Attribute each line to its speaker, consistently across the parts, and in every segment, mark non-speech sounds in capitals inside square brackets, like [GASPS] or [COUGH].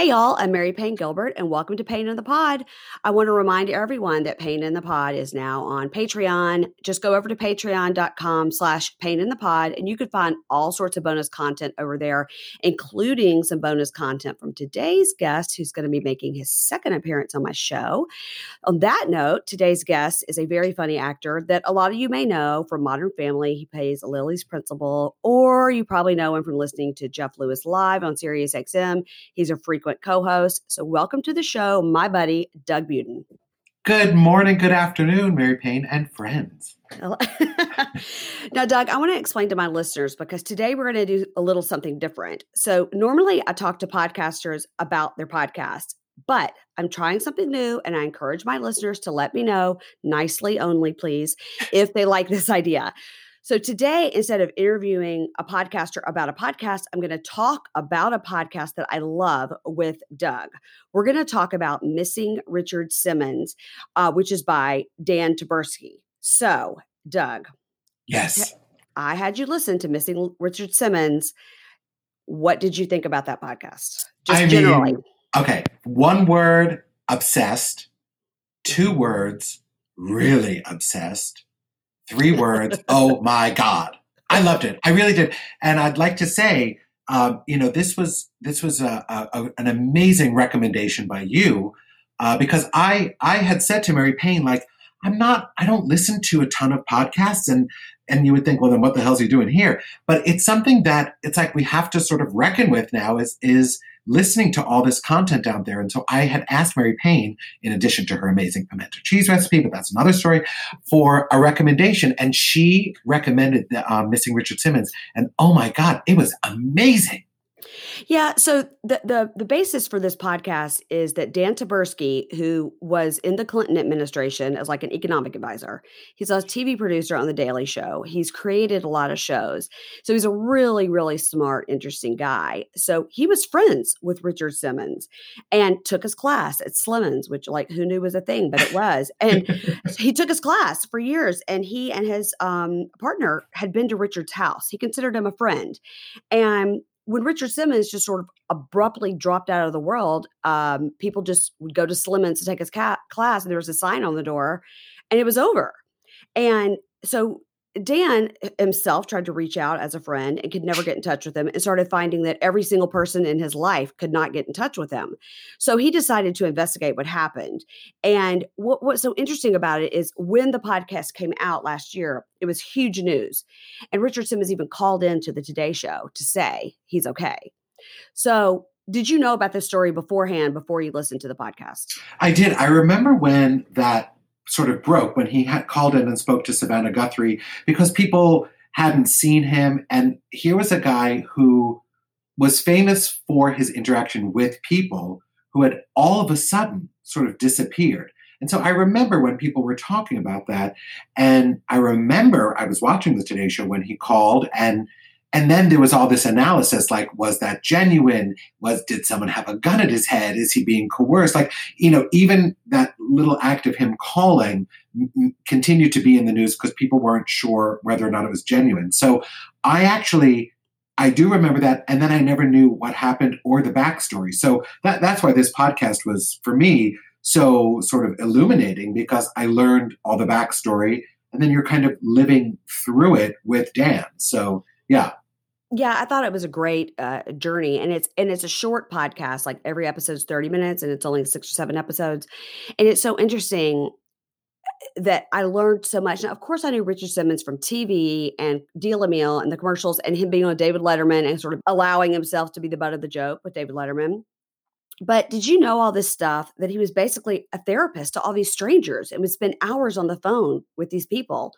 Speaker 1: Hey, y'all, I'm Mary Payne Gilbert, and welcome to Pain in the Pod. I want to remind everyone that Pain in the Pod is now on Patreon. Just go over to patreon.com slash pain in the pod, and you can find all sorts of bonus content over there, including some bonus content from today's guest, who's going to be making his second appearance on my show. On that note, today's guest is a very funny actor that a lot of you may know from Modern Family. He plays Lily's principal, or you probably know him from listening to Jeff Lewis Live on Sirius XM. He's a free frequent co host. So, welcome to the show, my buddy, Doug Budin.
Speaker 2: Good morning, good afternoon, Mary Payne and friends. [LAUGHS]
Speaker 1: now, Doug, I want to explain to my listeners because today we're going to do a little something different. So, normally I talk to podcasters about their podcast, but I'm trying something new and I encourage my listeners to let me know, nicely only, please, if they like this idea. So today, instead of interviewing a podcaster about a podcast, I'm going to talk about a podcast that I love with Doug. We're going to talk about Missing Richard Simmons, uh, which is by Dan Taberski. So, Doug.
Speaker 2: Yes.
Speaker 1: I had you listen to Missing Richard Simmons. What did you think about that podcast?
Speaker 2: Just I generally. Mean, okay. One word obsessed, two words really obsessed three words. oh my God. I loved it. I really did. And I'd like to say, um, you know, this was this was a, a, an amazing recommendation by you uh, because I I had said to Mary Payne like I'm not I don't listen to a ton of podcasts and and you would think well then what the hell's he doing here? But it's something that it's like we have to sort of reckon with now is is listening to all this content out there. And so I had asked Mary Payne, in addition to her amazing pimento cheese recipe, but that's another story, for a recommendation. And she recommended the, um, Missing Richard Simmons. And oh my God, it was amazing.
Speaker 1: Yeah. So the, the the basis for this podcast is that Dan Taberski, who was in the Clinton administration as like an economic advisor, he's a TV producer on the Daily Show. He's created a lot of shows. So he's a really, really smart, interesting guy. So he was friends with Richard Simmons and took his class at Slimmons, which like who knew was a thing, but it was. And [LAUGHS] he took his class for years. And he and his um, partner had been to Richard's house. He considered him a friend. And when Richard Simmons just sort of abruptly dropped out of the world, um, people just would go to Slimmons to take his ca- class, and there was a sign on the door, and it was over. And so Dan himself tried to reach out as a friend and could never get in touch with him and started finding that every single person in his life could not get in touch with him. So he decided to investigate what happened. And what, what's so interesting about it is when the podcast came out last year, it was huge news. And Richard Simmons even called in to the Today Show to say he's okay. So did you know about this story beforehand before you listened to the podcast?
Speaker 2: I did. I remember when that sort of broke when he had called in and spoke to Savannah Guthrie because people hadn't seen him. And here was a guy who was famous for his interaction with people who had all of a sudden sort of disappeared. And so I remember when people were talking about that. And I remember I was watching the Today Show when he called and and then there was all this analysis like was that genuine? Was did someone have a gun at his head? Is he being coerced? Like you know even that little act of him calling m- continued to be in the news because people weren't sure whether or not it was genuine. So i actually i do remember that and then i never knew what happened or the backstory. So that, that's why this podcast was for me so sort of illuminating because i learned all the backstory and then you're kind of living through it with dan. So yeah
Speaker 1: yeah i thought it was a great uh, journey and it's and it's a short podcast like every episode is 30 minutes and it's only six or seven episodes and it's so interesting eh, that I learned so much. Now, of course, I knew Richard Simmons from TV and Deal Meal and the commercials and him being on David Letterman and sort of allowing himself to be the butt of the joke with David Letterman. But did you know all this stuff that he was basically a therapist to all these strangers and would spend hours on the phone with these people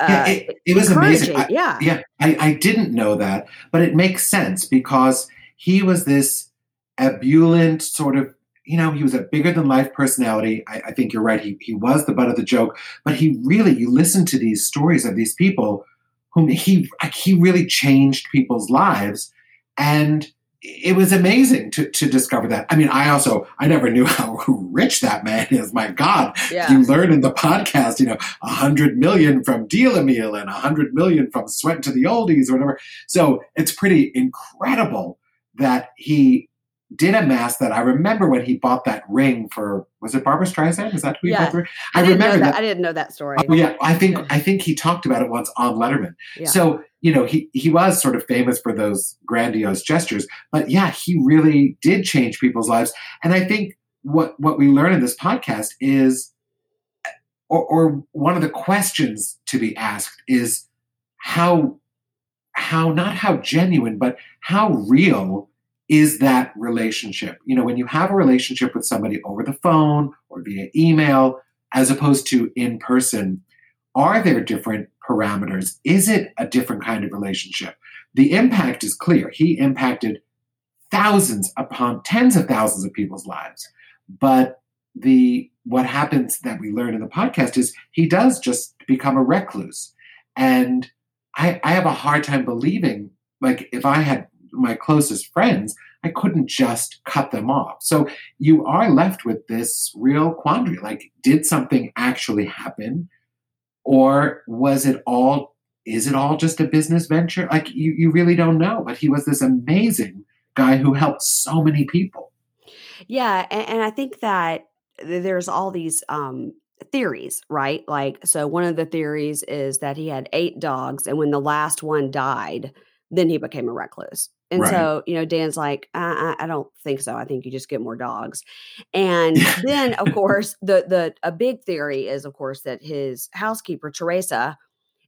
Speaker 2: yeah, uh, it, it was amazing. I,
Speaker 1: yeah,
Speaker 2: yeah. I, I didn't know that, but it makes sense because he was this ebullient sort of you know, he was a bigger than life personality. I, I, think you're right. He, he was the butt of the joke, but he really, you listen to these stories of these people whom he, he really changed people's lives. And it was amazing to, to discover that. I mean, I also, I never knew [LAUGHS] how rich that man is. My God, yeah. you learn in the podcast, you know, a hundred million from Deal a Meal and a hundred million from Sweat to the Oldies or whatever. So it's pretty incredible that he did amass that. I remember when he bought that ring for was it Barbra Streisand? Is that who he
Speaker 1: Yeah.
Speaker 2: bought? the ring?
Speaker 1: I,
Speaker 2: I, remember
Speaker 1: that.
Speaker 2: that.
Speaker 1: I didn't know that story.
Speaker 2: Oh yeah, I think I think he talked about it once on Letterman.
Speaker 1: Yeah.
Speaker 2: So you know he he was sort of famous for those grandiose gestures, but yeah, he really did change people's lives. And I think what what we learn in this podcast is, or, or one of the questions to be asked is how how not how genuine, but how real is that relationship? You know, when you have a relationship with somebody over the phone or via email, as opposed to in person, are there different parameters? Is it a different kind of relationship? The impact is clear. He impacted thousands upon tens of thousands of people's lives. But the what happens that we learn in the podcast is he does just become a recluse. And I, I have a hard time believing, like, if I had my closest friends, I couldn't just cut them off. So you are left with this real quandary. Like, did something actually happen? Or was it all, is it all just a business venture? Like, you, you really don't know. But he was this amazing guy who helped so many people.
Speaker 1: Yeah, and, and I think that there's all these um theories, right? Like, so one of the theories is that he had eight dogs, and when the last one died, then he became a recluse. And
Speaker 2: Right.
Speaker 1: so, you know, Dan's like, I, I, I don't think so. I think you just get more dogs. [LAUGHS] And then, of course, the the a big theory is, of course, that his housekeeper Teresa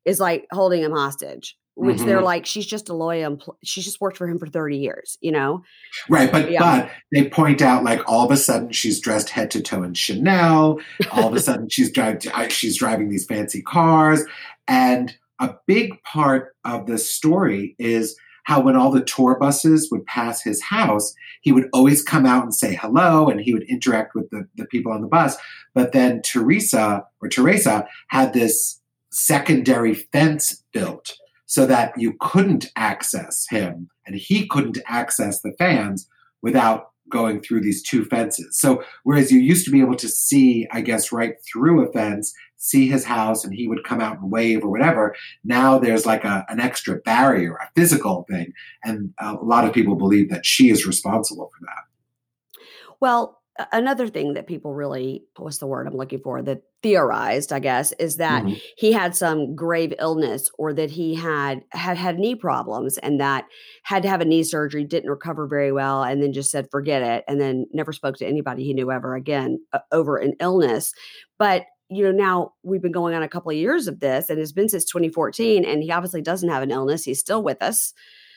Speaker 1: is like holding him hostage. Which they're
Speaker 2: Mhm.
Speaker 1: like, she's just a loyal. Empl- she's just worked for him for thirty years, you know.
Speaker 2: Right, but
Speaker 1: Yeah.
Speaker 2: but they point out like all of a sudden she's dressed head to toe in Chanel. All of a [LAUGHS] sudden she's driving she's driving these fancy cars, and a big part of the story is how when all the tour buses would pass his house, he would always come out and say hello, and he would interact with the, the people on the bus. But then Teresa or Teresa had this secondary fence built so that you couldn't access him and he couldn't access the fans without going through these two fences. So whereas you used to be able to see, I guess, right through a fence, see his house, and he would come out and wave or whatever, now there's like a, an extra barrier, a physical thing. And a lot of people believe that she is responsible for that.
Speaker 1: Well, another thing that people really, what's the word I'm looking for, that theorized, I guess, is that
Speaker 2: Mhm.
Speaker 1: he had some grave illness or that he had had had knee problems and that had to have a knee surgery, didn't recover very well, and then just said forget it, and then never spoke to anybody he knew ever again uh, over an illness. But you know, now we've been going on a couple of years of this, and it's been since 2014, and he obviously doesn't have an illness. He's still with us.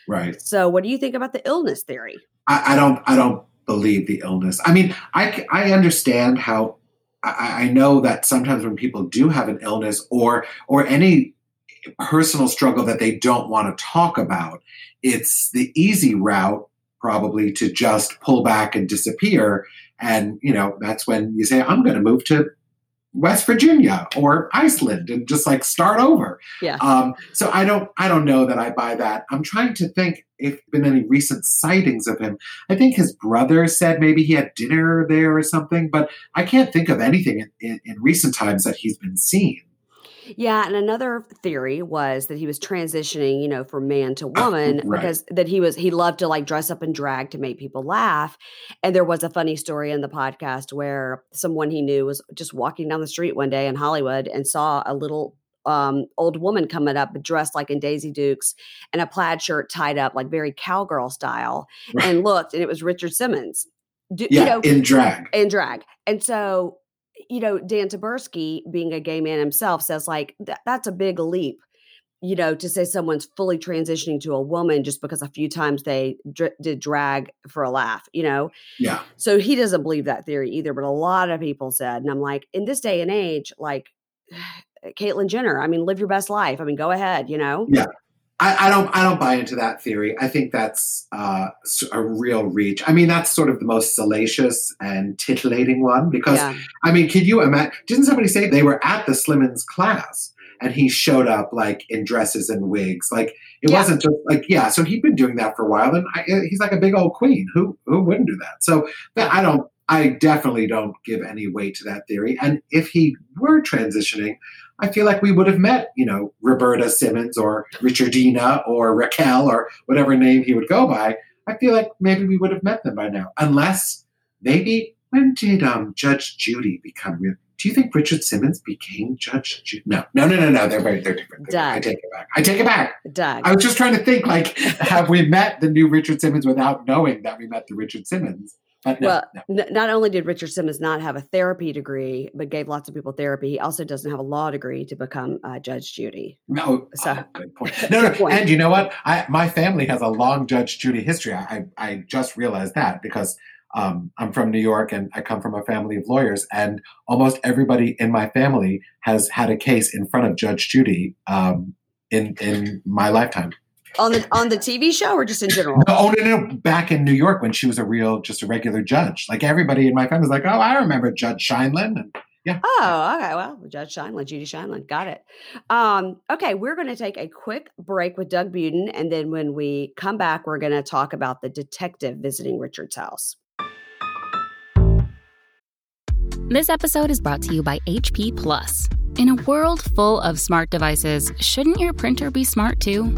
Speaker 2: Right.
Speaker 1: So, what do you think about the illness theory?
Speaker 2: I, I don't I don't believe the illness. I mean, I, I understand how I, I know that sometimes when people do have an illness or or any personal struggle that they don't want to talk about, it's the easy route probably to just pull back and disappear. And you know that's when you say I'm going to move to West Virginia or Iceland and just like start over.
Speaker 1: Yeah.
Speaker 2: Um, so I don't I don't know that I buy that. I'm trying to think if been any recent sightings of him. I think his brother said maybe he had dinner there or something, but I can't think of anything in, in, in recent times that he's been seen.
Speaker 1: Yeah, and another theory was that he was transitioning, you know, from man to woman [COUGHS]
Speaker 2: right.
Speaker 1: because that he was he loved to like dress up and drag to make people laugh. And there was a funny story in the podcast where someone he knew was just walking down the street one day in Hollywood and saw a little um old woman coming up dressed like in Daisy Dukes and a plaid shirt tied up like very cowgirl style
Speaker 2: Right.
Speaker 1: and looked and it was Richard Simmons. Do,
Speaker 2: Yeah,
Speaker 1: you know,
Speaker 2: in drag.
Speaker 1: and drag. And so, you know, Dan Taberski, being a gay man himself, says like that, that's a big leap. You know, to say someone's fully transitioning to a woman just because a few times they dr- did drag for a laugh, you know.
Speaker 2: Yeah.
Speaker 1: So he doesn't believe that theory either, but a lot of people said, and I'm like, in this day and age, like Caitlyn Jenner, I mean, live your best life. I mean, go ahead, you know.
Speaker 2: I, I don't I don't buy into that theory. I think that's uh, a real reach. I mean, that's sort of the most salacious and titillating one because
Speaker 1: Yeah,
Speaker 2: I mean, could you imagine? Didn't somebody say they were at the Slimmons class and he showed up like in dresses and wigs? Like it
Speaker 1: Yeah.
Speaker 2: wasn't just like yeah. So he'd been doing that for a while, and I, he's like a big old queen. Who who wouldn't do that? So that, I don't. I definitely don't give any weight to that theory. And if he were transitioning, I feel like we would have met, you know, Roberta Simmons or Richardina or Raquel or whatever name he would go by. I feel like maybe we would have met them by now. Unless maybe when did um, Judge Judy become real? Do you think Richard Simmons became Judge Judy? No, no, no, no, no. They're very, they're different. They're, I take it back. I take it back.
Speaker 1: Doug.
Speaker 2: I was just trying to think, like, have we met the new Richard Simmons without knowing that we met the Richard Simmons? But no,
Speaker 1: well,
Speaker 2: no.
Speaker 1: n- not only did Richard Simmons not have a therapy degree, but gave lots of people therapy, he also doesn't have a law degree to become uh, Judge Judy.
Speaker 2: No,
Speaker 1: So-
Speaker 2: oh, good point. [LAUGHS] No, no,
Speaker 1: point.
Speaker 2: and you know what? I my family has a long Judge Judy history. I I, I just realized that because um, I'm from New York and I come from a family of lawyers, and almost everybody in my family has had a case in front of Judge Judy um, in in my lifetime.
Speaker 1: On the on the TV show or just in general?
Speaker 2: Oh no, no, no! Back in New York when she was a real, just a regular judge, like everybody in my family was like, "Oh, I remember Judge Sheindlin." And
Speaker 1: Oh, okay. Well, Judge Sheindlin, Judy Sheindlin. Got it. Um, okay, we're going to take a quick break with Doug Budin. And then when we come back, we're going to talk about the detective visiting Richard's house.
Speaker 3: This episode is brought to you by HP Plus. In a world full of smart devices, shouldn't your printer be smart too?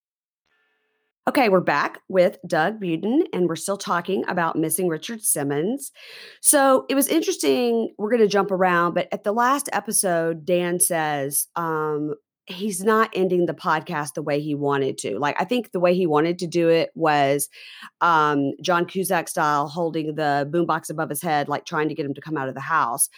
Speaker 1: Okay, we're back with Doug Budin, and we're still talking about missing Richard Simmons. So it was interesting. We're going to jump around, but at the last episode, Dan says um, he's not ending the podcast the way he wanted to. Like, I think the way he wanted to do it was um, John Cusack style, holding the boombox above his head, like trying to get him to come out of the house.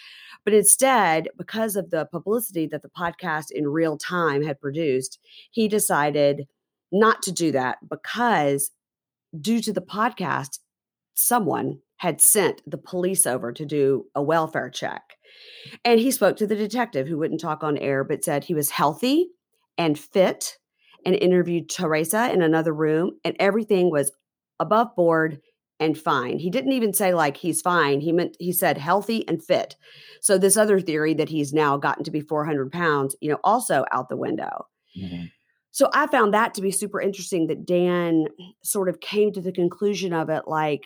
Speaker 1: But instead, because of the publicity that the podcast in real time had produced, he decided not to do that because due to the podcast, someone had sent the police over to do a welfare check. And he spoke to the detective who wouldn't talk on air, but said he was healthy and fit and interviewed Teresa in another room, and everything was above board and fine. He didn't even say like he's fine. He meant he said healthy and fit. So this other theory that he's now gotten to be 400 pounds, you know, also out the window. Mm-hmm. So I found that to be super interesting that Dan sort of came to the conclusion of it like,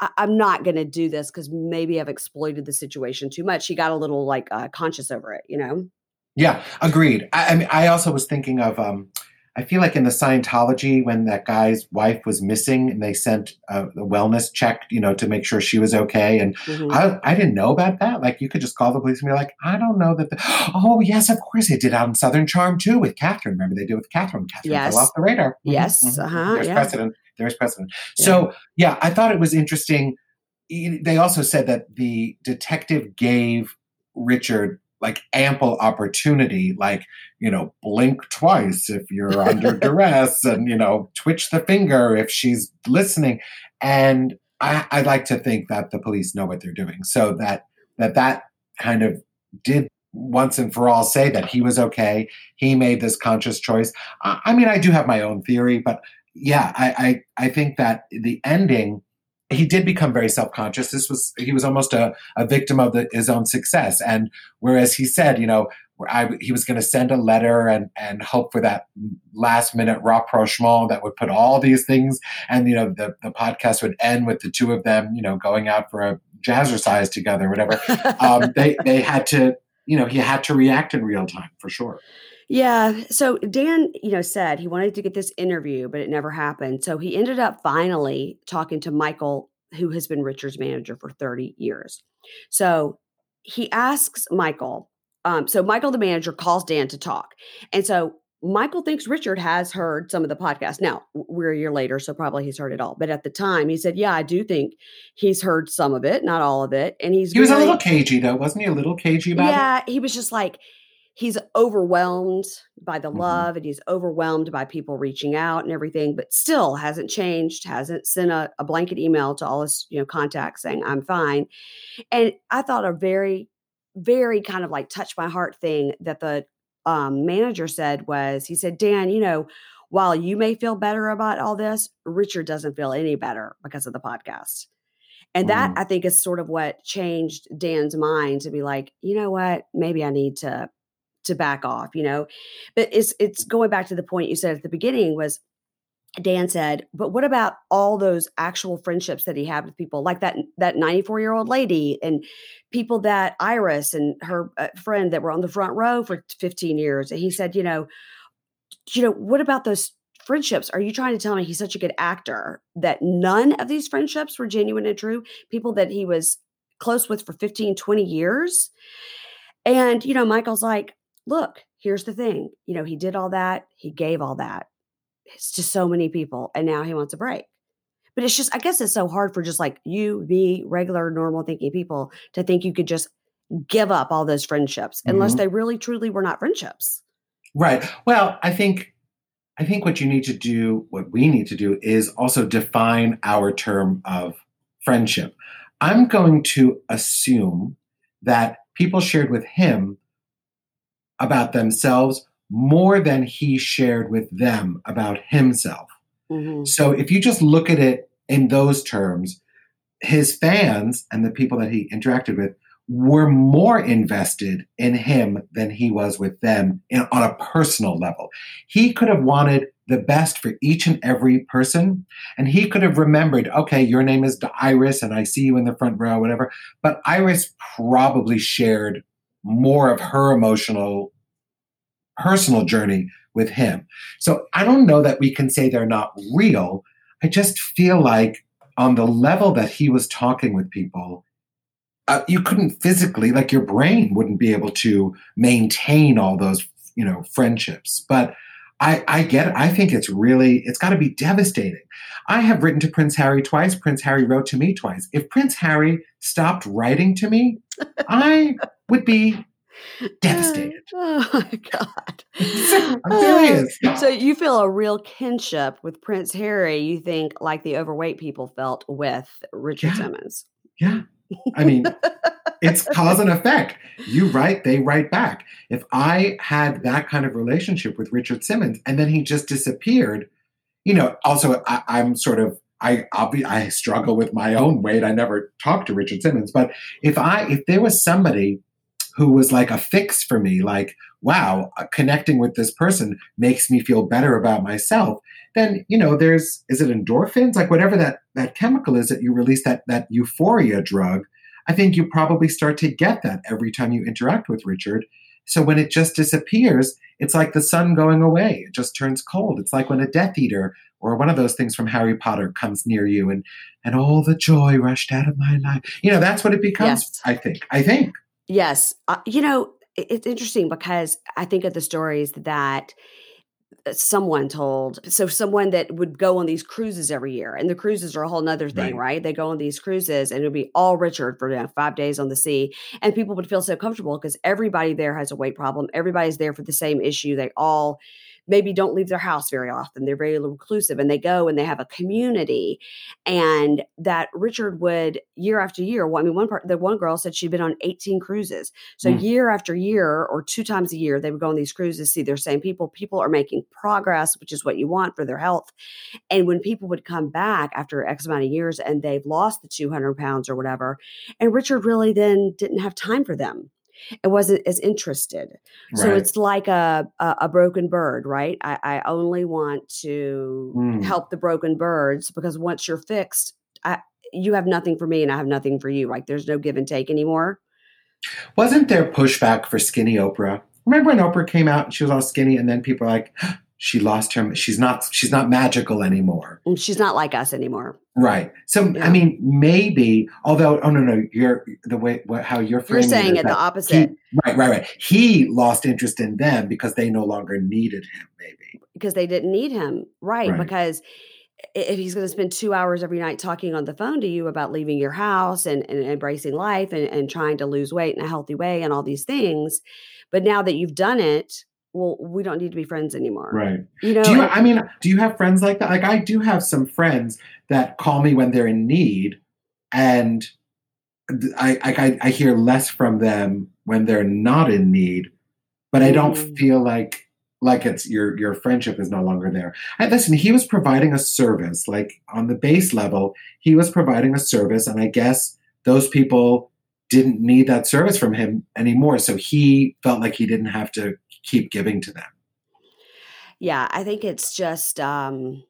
Speaker 1: I- I'm not going to do this because maybe I've exploited the situation too much. He got a little like uh, conscious over it, you know?
Speaker 2: Yeah, agreed. I, I mean, I also was thinking of. Um, I feel like in the Scientology, when that guy's wife was missing, and they sent a, a wellness check, you know, to make sure she was okay. And
Speaker 1: Mhm.
Speaker 2: I, I didn't know about that. Like, you could just call the police and be like, "I don't know that." The, [GASPS] oh, yes, of course they did out in Southern Charm too with Catherine. Remember they did with Catherine. Catherine
Speaker 1: Yes.
Speaker 2: fell off the radar. Mhm,
Speaker 1: Yes,
Speaker 2: mhm.
Speaker 1: uh-huh,
Speaker 2: There's
Speaker 1: yeah.
Speaker 2: precedent. There's precedent. So yeah, I thought it was interesting. They also said that the detective gave Richard like ample opportunity, like, you know, blink twice if you're under [LAUGHS] duress and, you know, twitch the finger if she's listening. And I, I like to think that the police know what they're doing. So that that that kind of did once and for all say that he was okay. He made this conscious choice. I, I mean, I do have my own theory, but yeah, I, I, I think that the ending, he did become very self-conscious. This was he was almost a, a victim of the, his own success. And whereas he said, you know, I, he was going to send a letter and and hope for that last minute rapprochement that would put all these things, and you know, the the podcast would end with the two of them, you know, going out for a jazzercise together, whatever. [LAUGHS] Um, they they had to, you know, he had to react in real time for sure.
Speaker 1: Yeah. So Dan, you know, said he wanted to get this interview, but it never happened. So he ended up finally talking to Michael, who has been Richard's manager for 30 years. So he asks Michael, um, so Michael, the manager, calls Dan to talk. And so Michael thinks Richard has heard some of the podcast. Now, we're a year later, so probably he's heard it all. But at the time, he said, Yeah, I do think he's heard some of it, not all of it. And he's
Speaker 2: He was a little cagey though, wasn't he? A little cagey about it.
Speaker 1: yeah, he was just like he's overwhelmed by the
Speaker 2: Mhm.
Speaker 1: love and he's overwhelmed by people reaching out and everything, but still hasn't changed, hasn't sent a, a blanket email to all his, you know, contacts saying I'm fine. And I thought a very, very kind of like touch my heart thing that the um, manager said was he said, Dan, you know, while you may feel better about all this, Richard doesn't feel any better because of the podcast. And that mm. I think is sort of what changed Dan's mind to be like, you know what, maybe I need to to back off, you know. But it's it's going back to the point you said at the beginning was Dan said, but what about all those actual friendships that he had with people like that that 94 year old lady and people that Iris and her uh, friend that were on the front row for 15 years? And he said, you know, you know, what about those friendships? Are you trying to tell me he's such a good actor that none of these friendships were genuine and true? People that he was close with for 15, 20 years? And, you know, Michael's like, look, here's the thing. You know, he did all that, he gave all that it's to so many people and now he wants a break but it's just i guess it's so hard for just like you me regular normal thinking people to think you could just give up all those friendships mm-hmm. unless they really truly were not friendships
Speaker 2: right well i think i think what you need to do what we need to do is also define our term of friendship i'm going to assume that people shared with him about themselves more than he shared with them about himself. Mm-hmm. So if you just look at it in those terms, his fans and the people that he interacted with were more invested in him than he was with them in, on a personal level. He could have wanted the best for each and every person. And he could have remembered, okay, your name is Iris and I see you in the front row, whatever. But Iris probably shared more of her emotional personal journey with him. So I don't know that we can say they're not real. I just feel like on the level that he was talking with people, uh, you couldn't physically, like your brain wouldn't be able to maintain all those, you know, friendships. But I, I get it. I think it's really, it's got to be devastating. I have written to Prince Harry twice. Prince Harry wrote to me twice. If Prince Harry stopped writing to me, [LAUGHS] I would be devastated. [LAUGHS]
Speaker 1: Oh, my God. [LAUGHS]
Speaker 2: I'm oh, serious.
Speaker 1: So you feel a real kinship with Prince Harry, you think like the overweight people felt with Richard
Speaker 2: yeah.
Speaker 1: Simmons.
Speaker 2: Yeah. [LAUGHS] I mean, it's cause and effect. You write, they write back. If I had that kind of relationship with Richard Simmons and then he just disappeared, you know, also I, I'm sort of I obvi- I struggle with my own weight. I never talked to Richard Simmons, but if I if there was somebody who was like a fix for me, like, wow, uh, connecting with this person makes me feel better about myself, then, you know, there's, is it endorphins? Like whatever that, that chemical is that you release that, that euphoria drug, I think you probably start to get that every time you interact with Richard. So when it just disappears, it's like the sun going away. It just turns cold. It's like when a Death Eater or one of those things from Harry Potter comes near you and and all the joy rushed out of my life. You know, that's what it becomes, yes. I think. I think.
Speaker 1: Yes. Uh, you know, it's interesting because I think of the stories that uh, someone told so someone that would go on these cruises every year and the cruises are a whole nother thing right, right? they go on these cruises and it would be all richard for you know, five days on the sea and people would feel so comfortable because everybody there has a weight problem everybody's there for the same issue they all maybe don't leave their house very often. They're very reclusive and they go and they have a community. And that Richard would year after year, well, I mean, one part, the one girl said she'd been on 18 cruises. So mm. year after year or two times a year, they would go on these cruises, see their same people. People are making progress, which is what you want for their health. And when people would come back after X amount of years and they've lost the 200 pounds or whatever, and Richard really then didn't have time for them it wasn't as interested. Right. So it's like a, a, a broken bird, right? I, I only want to mm. help the broken birds because once you're fixed, I, you have nothing for me and I have nothing for you. Like there's no give and take anymore.
Speaker 2: Wasn't there pushback for skinny Oprah? Remember when Oprah came out and she was all skinny, and then people are like, she lost her she's not she's not magical anymore.
Speaker 1: Mm, she's not like us anymore.
Speaker 2: Right. So yeah. i mean maybe although oh no no you're the way what, how you're
Speaker 1: you're saying it, the opposite
Speaker 2: he, right right right. He lost interest in them because they no longer needed him maybe.
Speaker 1: Because they didn't need him. Right, right. because if he's going to spend two hours every night talking on the phone to you about leaving your house and, and embracing life and, and trying to lose weight in a healthy way and all these things but now that you've done it well, we don't need to be friends anymore.
Speaker 2: Right.
Speaker 1: You know,
Speaker 2: do you, I mean, do you have friends like that? Like, I do have some friends that call me when they're in need, and I, I, I hear less from them when they're not in need, but I don't mm. feel like like it's your your friendship is no longer there. And listen, he was providing a service, like on the base level, he was providing a service, and I guess those people didn't need that service from him anymore. So he felt like he didn't have to keep giving to them.
Speaker 1: Yeah, I think it's just um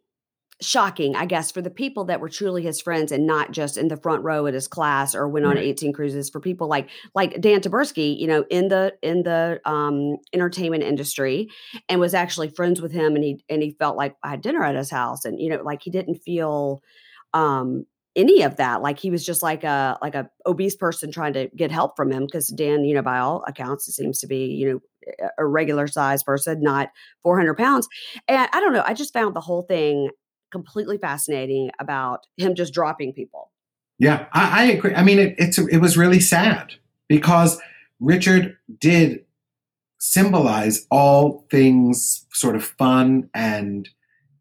Speaker 1: shocking, I guess, for the people that were truly his friends and not just in the front row at his class or went on
Speaker 2: Right.
Speaker 1: 18 cruises for people like like Dan Taberski, you know, in the in the um entertainment industry and was actually friends with him and he and he felt like I had dinner at his house and you know, like he didn't feel um any of that like he was just like a like a obese person trying to get help from him because dan you know by all accounts it seems to be you know a regular size person not 400 pounds and I don't know, I just found the whole thing completely fascinating about him just dropping people.
Speaker 2: Yeah, I, I agree. I mean, it, it's it was really sad because Richard did symbolize all things sort of fun and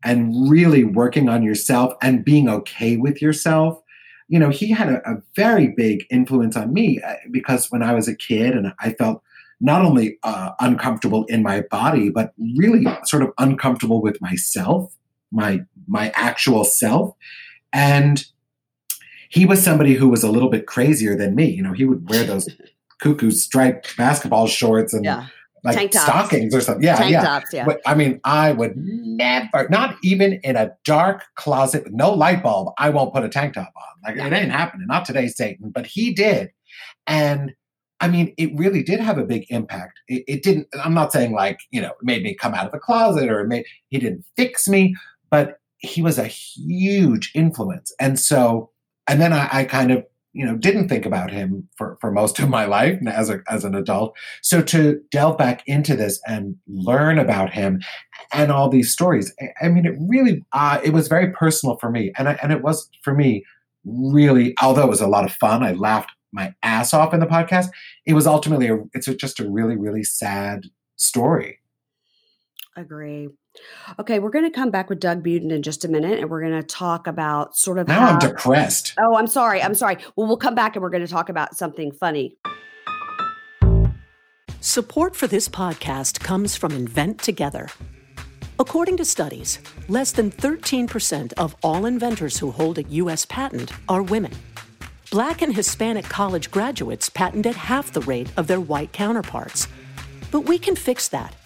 Speaker 2: and really working on yourself and being okay with yourself. You know, he had a, a very big influence on me uh, because when I was a kid and I felt not only uh, uncomfortable in my body, but really sort of uncomfortable with myself, my my actual self, and he was somebody who was a little bit crazier than me. You know, he would wear those [LAUGHS] cuckoo striped basketball shorts and
Speaker 1: Yeah.
Speaker 2: Like
Speaker 1: Tank tops.
Speaker 2: stockings or something. Yeah,
Speaker 1: Tank
Speaker 2: yeah.
Speaker 1: tops, yeah.
Speaker 2: But I mean, I would never, not even in a dark closet with no light bulb, I won't put a tank top on. Like it ain't happening. Not today, Satan. But he did, and I mean, it really did have a big impact. It, it didn't. I'm not saying like you know, it made me come out of the closet or it made he didn't fix me, but he was a huge influence. And so, and then I, I kind of you know didn't think about him for for most of my life as a as an adult. So to delve back into this and learn about him and all these stories, I, I mean, it really uh, it was very personal for me, and I, and it was for me really. Although it was a lot of fun, I laughed my ass off in the podcast. It was ultimately a, it's a, just a really really sad story.
Speaker 1: Agree. Okay, we're going to come back with Doug Budin in just a minute and we're going to talk about sort of
Speaker 2: Now
Speaker 1: how
Speaker 2: I'm depressed.
Speaker 1: Oh, I'm sorry. I'm sorry. Well, we'll come back and we're going to talk about something funny.
Speaker 4: Support for this podcast comes from Invent Together. According to studies, less than 13% of all inventors who hold a U.S. patent are women. Black and Hispanic college graduates patent at half the rate of their white counterparts. But we can fix that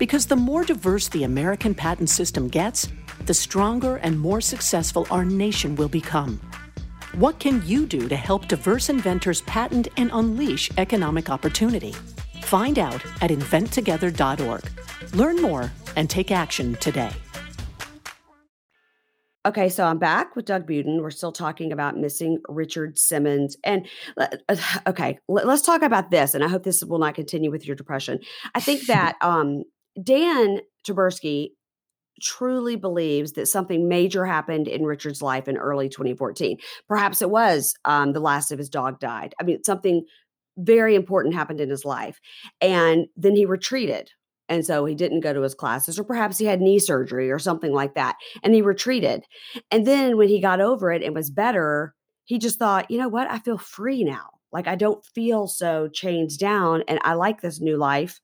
Speaker 4: Because the more diverse the American patent system gets, the stronger and more successful our nation will become. What can you do to help diverse inventors patent and unleash economic opportunity? Find out at inventtogether.org. Learn more and take action today.
Speaker 1: Okay, so I'm back with Doug Budin. We're still talking about missing Richard Simmons. And uh, okay, let- let's talk about this. And I hope this will not continue with your depression. I think [LAUGHS] that um, Dan Taberski truly believes that something major happened in Richard's life in early 2014. Perhaps it was um, the last of his dog died. I mean, something very important happened in his life. And then he retreated. And so he didn't go to his classes, or perhaps he had knee surgery or something like that. And he retreated. And then when he got over it and was better, he just thought, you know what? I feel free now. Like I don't feel so chained down and I like this new life.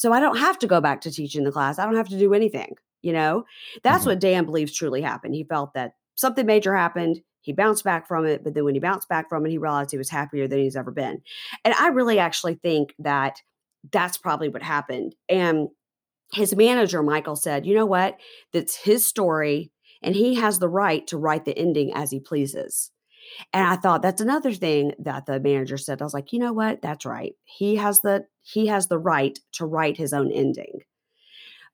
Speaker 1: So I don't have to go back to teaching the class. I don't have to do anything. You know, that's
Speaker 2: Mhm.
Speaker 1: what Dan believes truly happened. He felt that something major happened. He bounced back from it. But then when he bounced back from it, he realized he was happier than he's ever been. And I really actually think that that's probably what happened. And his manager, Michael, said, you know what? That's his story. And he has the right to write the ending as he pleases. And I thought that's another thing that the manager said. I was like, you know what? That's right. He has the he has the right to write his own ending.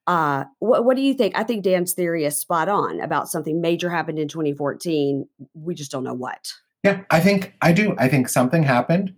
Speaker 1: Uh, what, what do you think? I think Dan's theory is spot on about something major happened in 2014. We just don't know what.
Speaker 2: Yeah, I think I do. I think something happened.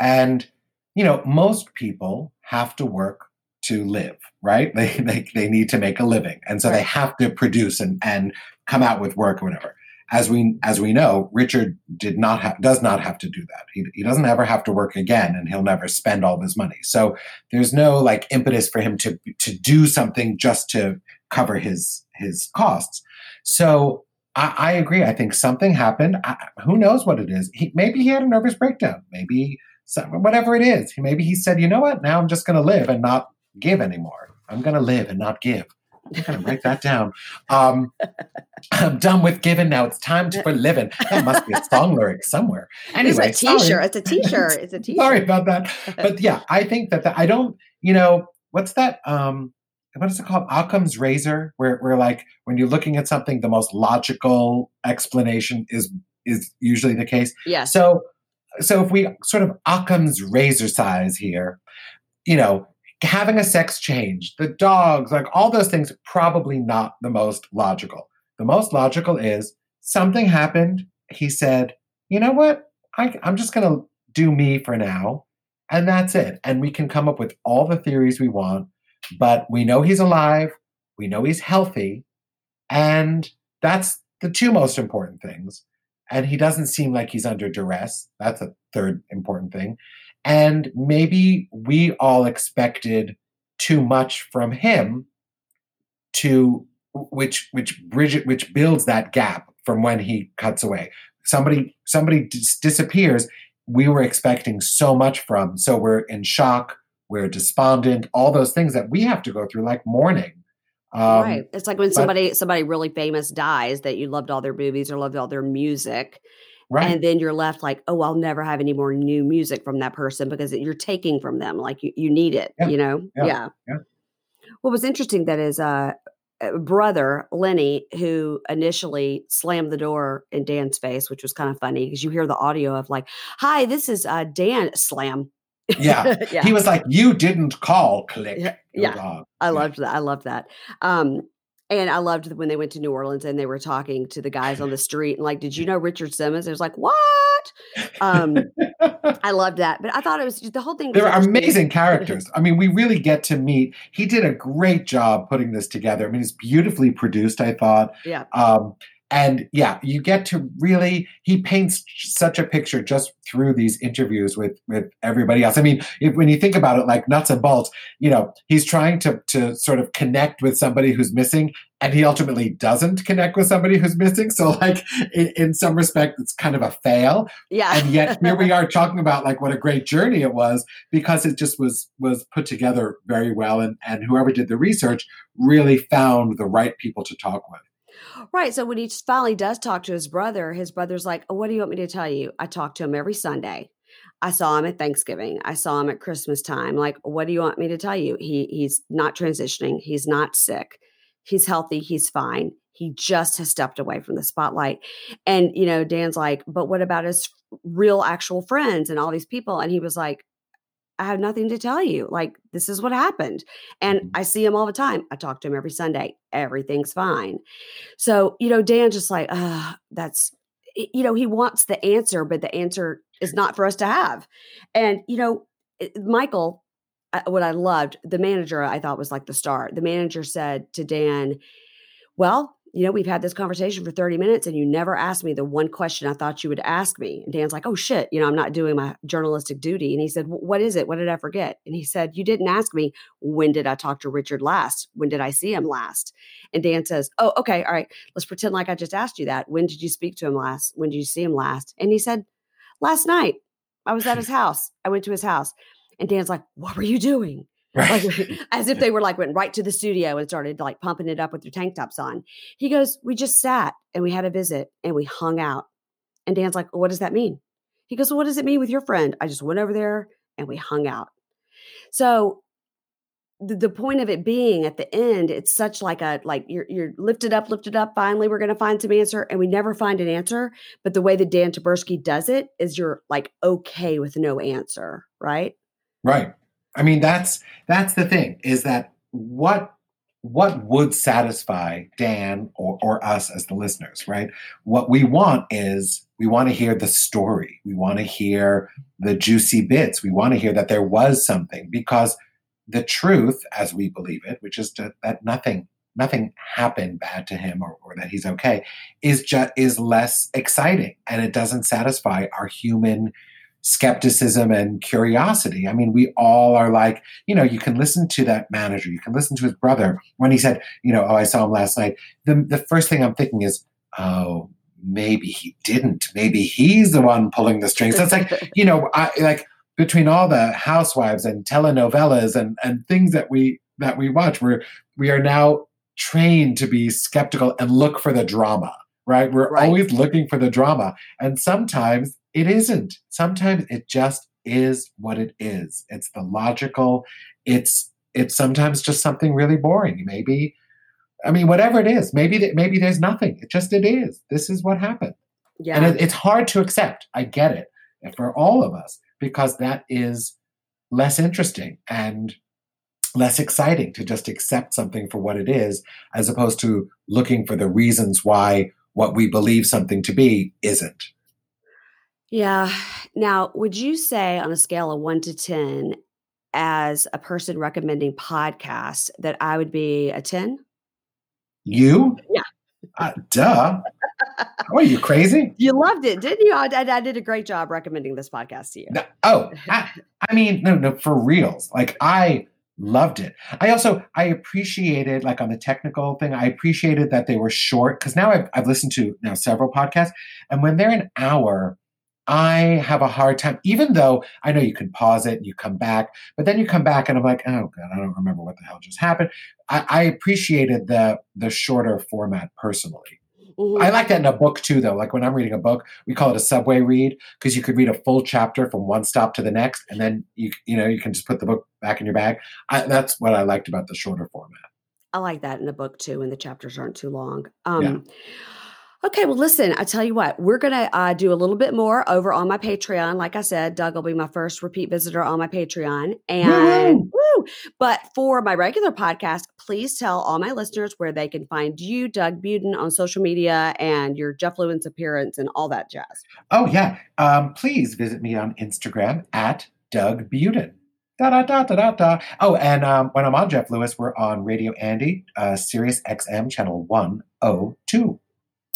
Speaker 2: And, you know, most people have to work to live, right? [LAUGHS] They, they, they need to make a living. And so they have to produce and, and come out with work or whatever. As we as we know, Richard did not have does not have to do that. He, he doesn't ever have to work again, and he'll never spend all his money. So there's no like impetus for him to to do something just to cover his his costs. So I, I agree. I think something happened. I, who knows what it is? He, maybe he had a nervous breakdown. Maybe whatever it is. Maybe he said, you know what? Now I'm just going to live and not give anymore. I'm going to live and not give. I'm going to write that down. Um, I'm done with giving now. It's time to, for living. That must be a song [LAUGHS] lyric somewhere. Anyway,
Speaker 1: it's a t-shirt. Sorry. It's a t-shirt. It's a [LAUGHS] t-shirt.
Speaker 2: sorry about that. But yeah, I think that the, I don't. You know, what's that? Um, what is it called? Occam's razor, where where like when you're looking at something, the most logical explanation is is usually the case.
Speaker 1: Yeah.
Speaker 2: So so if we sort of Occam's razor size here, you know, having a sex change, the dogs, like all those things, probably not the most logical. The most logical is something happened. He said, you know what? I, I'm just going to do me for now. And that's it. And we can come up with all the theories we want, but we know he's alive. We know he's healthy. And that's the two most important things and he doesn't seem like he's under duress. That's a third important thing. And maybe we all expected too much from him to which which bridge which builds that gap from when he cuts away. Somebody somebody dis- disappears. We were expecting so much from, so we're in shock, we're despondent, all those things that we have to go through, like mourning.
Speaker 1: Um, right. It's like when but, somebody somebody really famous dies that you loved all their movies or loved all their music. Right. And then you're left like, oh, I'll never have any more new music from that person because you're taking from them. Like you, you need it, yeah. you know?
Speaker 2: Yeah. yeah. yeah.
Speaker 1: What was interesting that is uh brother Lenny, who initially slammed the door in Dan's face, which was kind of funny because you hear the audio of like, "Hi, this is uh, Dan." Slam,
Speaker 2: yeah. [LAUGHS] yeah. He was like, You didn't call click. Yeah.
Speaker 1: yeah. I loved that. I loved that. Um, and I loved when they went to New Orleans and they were talking to the guys on the street and like, did you know Richard Simmons? It was like, what? Um, [LAUGHS] I loved that, but I thought it was the whole thing.
Speaker 2: They're amazing characters. [LAUGHS] I mean, we really get to meet. He did a great job putting this together. I mean, it's beautifully produced. I thought.
Speaker 1: Yeah.
Speaker 2: Um, and yeah you get to really he paints such a picture just through these interviews with with everybody else. I mean if, when you think about it like nuts and bolts you know he's trying to to sort of connect with somebody who's missing and he ultimately doesn't connect with somebody who's missing. So like in, in some respect it's kind of a fail.
Speaker 1: Yeah.
Speaker 2: And yet here we [LAUGHS] are talking about like what a great journey it was because it just was was put together very well and and whoever did the research really found the right people to talk with
Speaker 1: Right. So when he finally does talk to his brother, his brother's like, oh, What do you want me to tell you? I talk to him every Sunday. I saw him at Thanksgiving. I saw him at Christmas time. Like, what do you want me to tell you? He he's not transitioning. He's not sick. He's healthy. He's fine. He just has stepped away from the spotlight. And you know, Dan's like, but what about his real actual friends and all these people? And he was like, I have nothing to tell you. Like, this is what happened. And mm-hmm. I see him all the time. I talk to him every Sunday. Everything's fine. So, you know, Dan just like, uh, that's, you know, he wants the answer, but the answer is not for us to have. And, you know, Michael, what I loved, the manager I thought was like the star. The manager said to Dan, Well, you know, we've had this conversation for 30 minutes and you never asked me the one question I thought you would ask me. And Dan's like, oh shit, you know, I'm not doing my journalistic duty. And he said, what is it? What did I forget? And he said, you didn't ask me, when did I talk to Richard last? When did I see him last? And Dan says, oh, okay, all right, let's pretend like I just asked you that. When did you speak to him last? When did you see him last? And he said, last night. I was at [LAUGHS] his house. I went to his house. And Dan's like, what were you doing? [LAUGHS] Right. Like, [LAUGHS] as if they were like went right to the studio and started like pumping it up with their tank tops on. He goes, We just sat and we had a visit and we hung out. And Dan's like, well, What does that mean? He goes, well, What does it mean with your friend? I just went over there and we hung out. So the, the point of it being at the end, it's such like a like you're you're lifted up, lifted up. Finally, we're gonna find some answer, and we never find an answer. But the way that Dan Taberski does it is you're like okay with no answer, right?
Speaker 2: Right. I mean, that's that's the thing is that what what would satisfy Dan or, or us as the listeners, right? What we want is we want to hear the story. We want to hear the juicy bits. We want to hear that there was something because the truth, as we believe it, which is to, that nothing nothing happened bad to him or, or that he's okay is just is less exciting and it doesn't satisfy our human skepticism and curiosity. I mean, we all are like, you know, you can listen to that manager, you can listen to his brother when he said, you know, oh, I saw him last night. The the first thing I'm thinking is, oh, maybe he didn't. Maybe he's the one pulling the strings. That's like, [LAUGHS] you know, I like between all the housewives and telenovelas and and things that we that we watch, we're we are now trained to be skeptical and look for the drama. Right? We're right. always looking for the drama. And sometimes it isn't. Sometimes it just is what it is. It's the logical. It's it's sometimes just something really boring. Maybe, I mean, whatever it is. Maybe that maybe there's nothing. It just it is. This is what happened. Yeah. And it, it's hard to accept. I get it for all of us because that is less interesting and less exciting to just accept something for what it is as opposed to looking for the reasons why what we believe something to be isn't.
Speaker 1: Yeah. Now, would you say on a scale of one to 10, as a person recommending podcasts, that I would be a 10?
Speaker 2: You?
Speaker 1: Yeah.
Speaker 2: Uh, duh. What are you crazy?
Speaker 1: You loved it, didn't you? I, I, I, did a great job recommending this podcast to you.
Speaker 2: No, oh, I, I mean, no, no, for reals. Like I loved it. I also I appreciated like on the technical thing. I appreciated that they were short because now I've, I've listened to you now several podcasts, and when they're an hour, I have a hard time, even though I know you can pause it and you come back, but then you come back and I'm like, oh god, I don't remember what the hell just happened. I, I appreciated the the shorter format personally. Mm-hmm. I like that in a book too, though. Like when I'm reading a book, we call it a subway read because you could read a full chapter from one stop to the next, and then you you know you can just put the book back in your bag. I, that's what I liked about the shorter format.
Speaker 1: I like that in a book too, and the chapters aren't too long. Um, yeah. Okay, well, listen, I tell you what, we're going to uh, do a little bit more over on my Patreon. Like I said, Doug will be my first repeat visitor on my Patreon. And woo! But for my regular podcast, please tell all my listeners where they can find you, Doug Budin, on social media and your Jeff Lewis appearance and all that jazz.
Speaker 2: Oh, yeah. Um, please visit me on Instagram at Doug Budin. Da, da, da, da, da, da. Oh, and um, when I'm on Jeff Lewis, we're on Radio Andy, uh, Sirius XM, channel 102.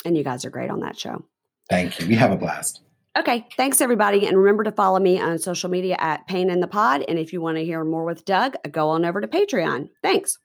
Speaker 1: And you guys are great on that show.
Speaker 2: Thank you. We have a blast.
Speaker 1: Okay. Thanks, everybody. And remember to follow me on social media at Pain in the Pod. And if you want to hear more with Doug, go on over to Patreon. Thanks.